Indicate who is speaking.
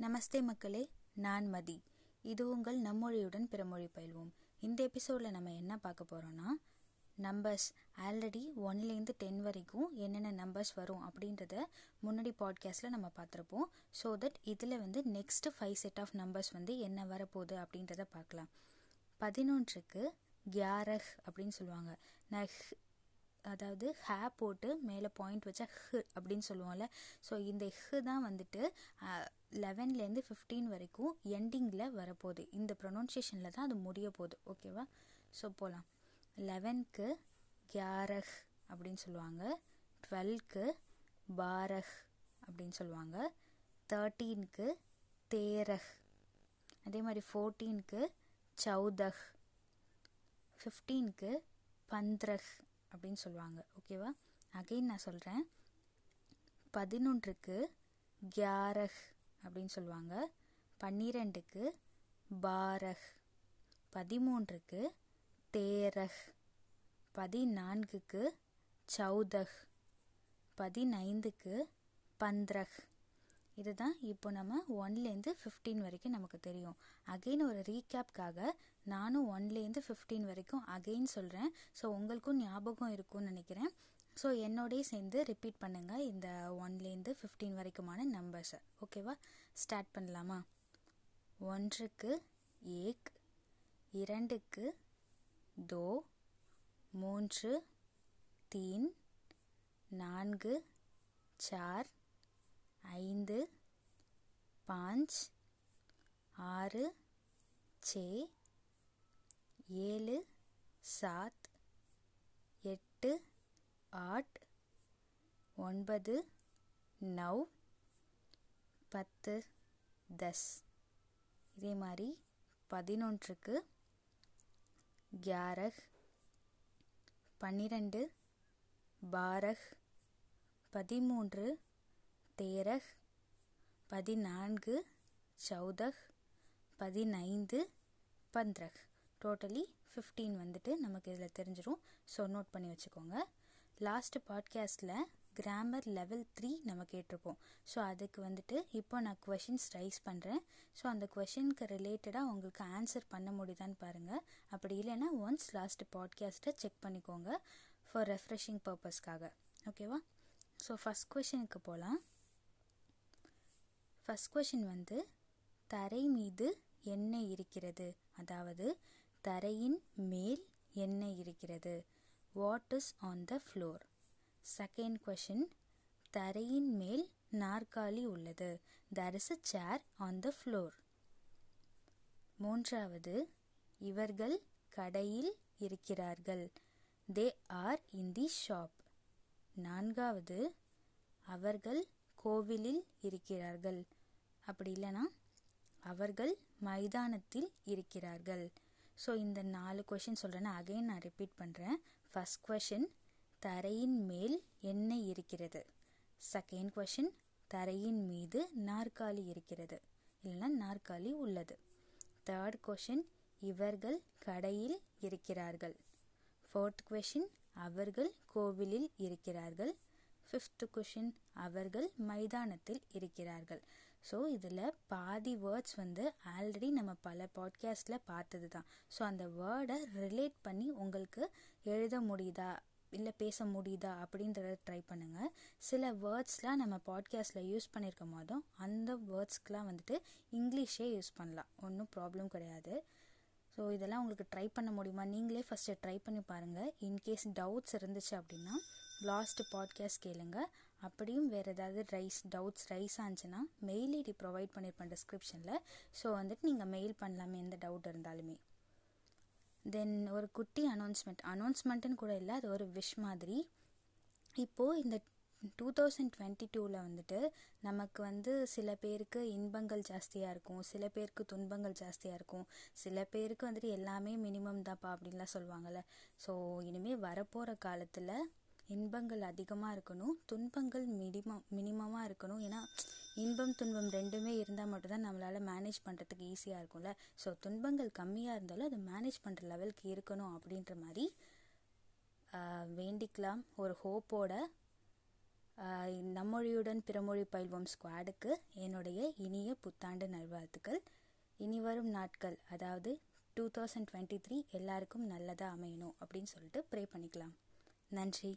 Speaker 1: நமஸ்தே மக்களே நான் மதி. இது உங்கள் நம்மொழியுடன் பிறமொழி பயில்வோம். இந்த எபிசோடில் நம்ம என்ன பார்க்க போகிறோன்னா நம்பர்ஸ் ஆல்ரெடி ஒன்லேருந்து டென் வரைக்கும் என்னென்ன நம்பர்ஸ் வரும் அப்படின்றத முன்னாடி பாட்காஸ்ட்டில் நம்ம பார்த்துருப்போம். ஸோ தட் இதில் வந்து next five set of numbers வந்து என்ன வரப்போகுது அப்படின்றத பார்க்கலாம். பதினொன்றுக்கு கியாரஹ் அப்படின்னு சொல்லுவாங்க. நான் அதாவது ஹே போட்டு மேலே பாயிண்ட் வச்சா ஹ் அப்படின்னு சொல்லுவோம்ல. ஸோ இந்த ஹ் தான் வந்துட்டு லெவன்லேருந்து ஃபிஃப்டீன் வரைக்கும் எண்டிங்கில் வரப்போகுது. இந்த ப்ரொனவுன்சியேஷனில் தான் அது முடிய போகுது. ஓகேவா ஸோ போகலாம் லெவன்க்கு கியாரஹ் அப்படின்னு சொல்லுவாங்க. டுவெல்க்கு பாரஹ் அப்படின்னு சொல்லுவாங்க. தேர்ட்டீனுக்கு தேரஹ். அதே மாதிரி ஃபோர்டீனுக்கு சௌதஹ். ஃபிஃப்டீனுக்கு பந்த்ரஹ். அப்படின்னு சொல்லுவாங்க. ஓகேவா அகைன் நான் சொல்கிறேன் பதினொன்றுக்கு கியாரஹ் அப்படின்னு சொல்லுவாங்க. பன்னிரெண்டுக்கு பாரஹ். பதிமூன்றுக்கு தேரஹ். பதினான்குக்கு சௌதஹ். பதினைந்துக்கு பந்த்ரஹ். இதுதான் இப்போ நம்ம ஒன்லேருந்து ஃபிஃப்டீன் வரைக்கும் நமக்கு தெரியும். அகெயின் ஒரு ரீகேப்காக நானும் ஒன்லேருந்து ஃபிஃப்டீன் வரைக்கும் அகெயின் சொல்கிறேன் ஸோ உங்களுக்கும் ஞாபகம் இருக்கும்னு நினைக்கிறேன். ஸோ என்னோடய சேர்ந்து ரிப்பீட் பண்ணுங்கள் இந்த ஒன்லேருந்து ஃபிஃப்டீன் வரைக்குமான நம்பர்ஸை ஓகேவா ஸ்டார்ட் பண்ணலாமா? ஒன்றுக்கு ஏக் இரண்டுக்கு தோ மூன்று தீன் நான்கு சார் ஐந்து பாஞ்ச் ஆறு சே ஏழு சாத் எட்டு ஆட் ஒன்பது நவ் பத்து தஸ். இதே மாதிரி பதினொன்றுக்கு கியாரஹ் பன்னிரெண்டு பாரஹ் பதிமூன்று தேரஹ் பதினான்கு சௌதஹ் பதினைந்து பந்த்ரஹ் டோட்டலி ஃபிஃப்டீன் வந்துட்டு நமக்கு இதில் தெரிஞ்சிடும் ஸோ நோட் பண்ணி வச்சுக்கோங்க. லாஸ்ட் பாட்காஸ்ட்டில் கிராமர் லெவல் த்ரீ நம்ம கேட்டிருப்போம். ஸோ அதுக்கு வந்துட்டு இப்போ நான் கொஷின்ஸ் ரைஸ் பண்ணுறேன் ஸோ அந்த கொஷினுக்கு ரிலேட்டடாக உங்களுக்கு ஆன்சர் பண்ண முடியுதான்னு பாருங்கள் அப்படி இல்லைன்னா ஒன்ஸ் லாஸ்ட் பாட்காஸ்ட்டை செக் பண்ணிக்கோங்க ஃபார் ரெஃப்ரெஷிங் பர்பஸ்க்காக ஓகேவா ஸோ ஃபஸ்ட் கொஷினுக்கு போகலாம் ஃபஸ்ட் கொஷின் வந்து தரை மீது என்ன இருக்கிறது. அதாவது தரையின் மேல் என்ன இருக்கிறது. What is on the floor second question தரையின் மேல் நாற்காலி உள்ளது. There is a chair on the floor மூன்றாவது இவர்கள் கடையில் இருக்கிறார்கள். They are in the shop நான்காவது அவர்கள் கோவிலில் இருக்கிறார்கள். அப்படி இல்லைன்னா அவர்கள் மைதானத்தில் இருக்கிறார்கள். ஸோ இந்த நாலு கொஷின் சொல்கிறேன்னா அகைன் நான் ரிப்பீட் பண்ணுறேன் ஃபஸ்ட் கொஷின் தரையின் மேல் என்ன இருக்கிறது? செகண்ட் கொஷின் தரையின் மீது நாற்காலி இருக்கிறது. இல்லைன்னா நாற்காலி உள்ளது. தேர்ட் கொஷின் இவர்கள் கடையில் இருக்கிறார்கள். ஃபோர்த் கொஷின் அவர்கள் கோவிலில் இருக்கிறார்கள். ஃபிஃப்த் கொஷின் அவர்கள் மைதானத்தில் இருக்கிறார்கள். ஸோ இதில் பாதி வேர்ட்ஸ் வந்து ஆல்ரெடி நம்ம பல பாட்காஸ்டில் பார்த்தது தான் ஸோ அந்த வேர்டை ரிலேட் பண்ணி உங்களுக்கு எழுத முடியுதா? இல்லை பேச முடியுதா? அப்படின்றத ட்ரை பண்ணுங்கள் சில வேர்ட்ஸ்லாம் நம்ம பாட்காஸ்ட்டில் யூஸ் பண்ணியிருக்கும் போதும் அந்த வேர்ட்ஸ்க்கெலாம் வந்துட்டு இங்கிலீஷே யூஸ் பண்ணலாம். ஒன்றும் ப்ராப்ளம் கிடையாது. ஸோ இதெல்லாம் உங்களுக்கு ட்ரை பண்ண முடியுமா? நீங்களே ஃபஸ்ட்டு ட்ரை பண்ணி பாருங்கள் இன்கேஸ் டவுட்ஸ் இருந்துச்சு அப்படின்னா லாஸ்ட் பாட்காஸ்ட் கேளுங்க. அப்படியும் வேறு ஏதாவது ரைஸ் டவுட்ஸ் ரைஸ் ஆச்சுன்னா மெயில் ஐடி ப்ரொவைட் பண்ணியிருப்பேன் டிஸ்கிரிப்ஷனில் ஸோ வந்துட்டு நீங்கள் மெயில் பண்ணலாமே எந்த டவுட் இருந்தாலுமே. தென் ஒரு குட்டி அனௌன்ஸ்மெண்ட் அனௌன்ஸ்மெண்ட்டுன்னு கூட இல்லை அது ஒரு விஷ் மாதிரி. இப்போது இந்த டூ தௌசண்ட் டுவெண்ட்டி டூவில் வந்துட்டு நமக்கு வந்து சில பேருக்கு இன்பங்கள் ஜாஸ்தியாக இருக்கும் சில பேருக்கு துன்பங்கள் ஜாஸ்தியாக இருக்கும் சில பேருக்கு வந்துட்டு எல்லாமே மினிமம் தான்ப்பா அப்படின்லாம் சொல்லுவாங்கள்ல ஸோ இனிமேல் வரப்போகிற காலத்தில் இன்பங்கள் அதிகமாக இருக்கணும். துன்பங்கள் மினிமம் மினிமமாக இருக்கணும். ஏன்னா இன்பம் துன்பம் ரெண்டுமே இருந்தால் மட்டும்தான் நம்மளால் மேனேஜ் பண்ணுறதுக்கு ஈஸியாக இருக்கும்ல. ஸோ துன்பங்கள் கம்மியாக இருந்தாலும் அதை மேனேஜ் பண்ணுற லெவலுக்கு இருக்கணும் அப்படின்ற மாதிரி வேண்டிக்கலாம். ஒரு ஹோப்போட நம்மொழியுடன் பிறமொழி பயில்வோம் ஸ்குவாடுக்கு என்னுடைய இனிய புத்தாண்டு நல்வாழ்த்துக்கள். இனி வரும் நாட்கள் அதாவது டூ தௌசண்ட் டுவெண்ட்டி த்ரீ எல்லாருக்கும் நல்லதாக அமையணும் அப்படின்னு சொல்லிட்டு ப்ரே பண்ணிக்கலாம். நன்றி.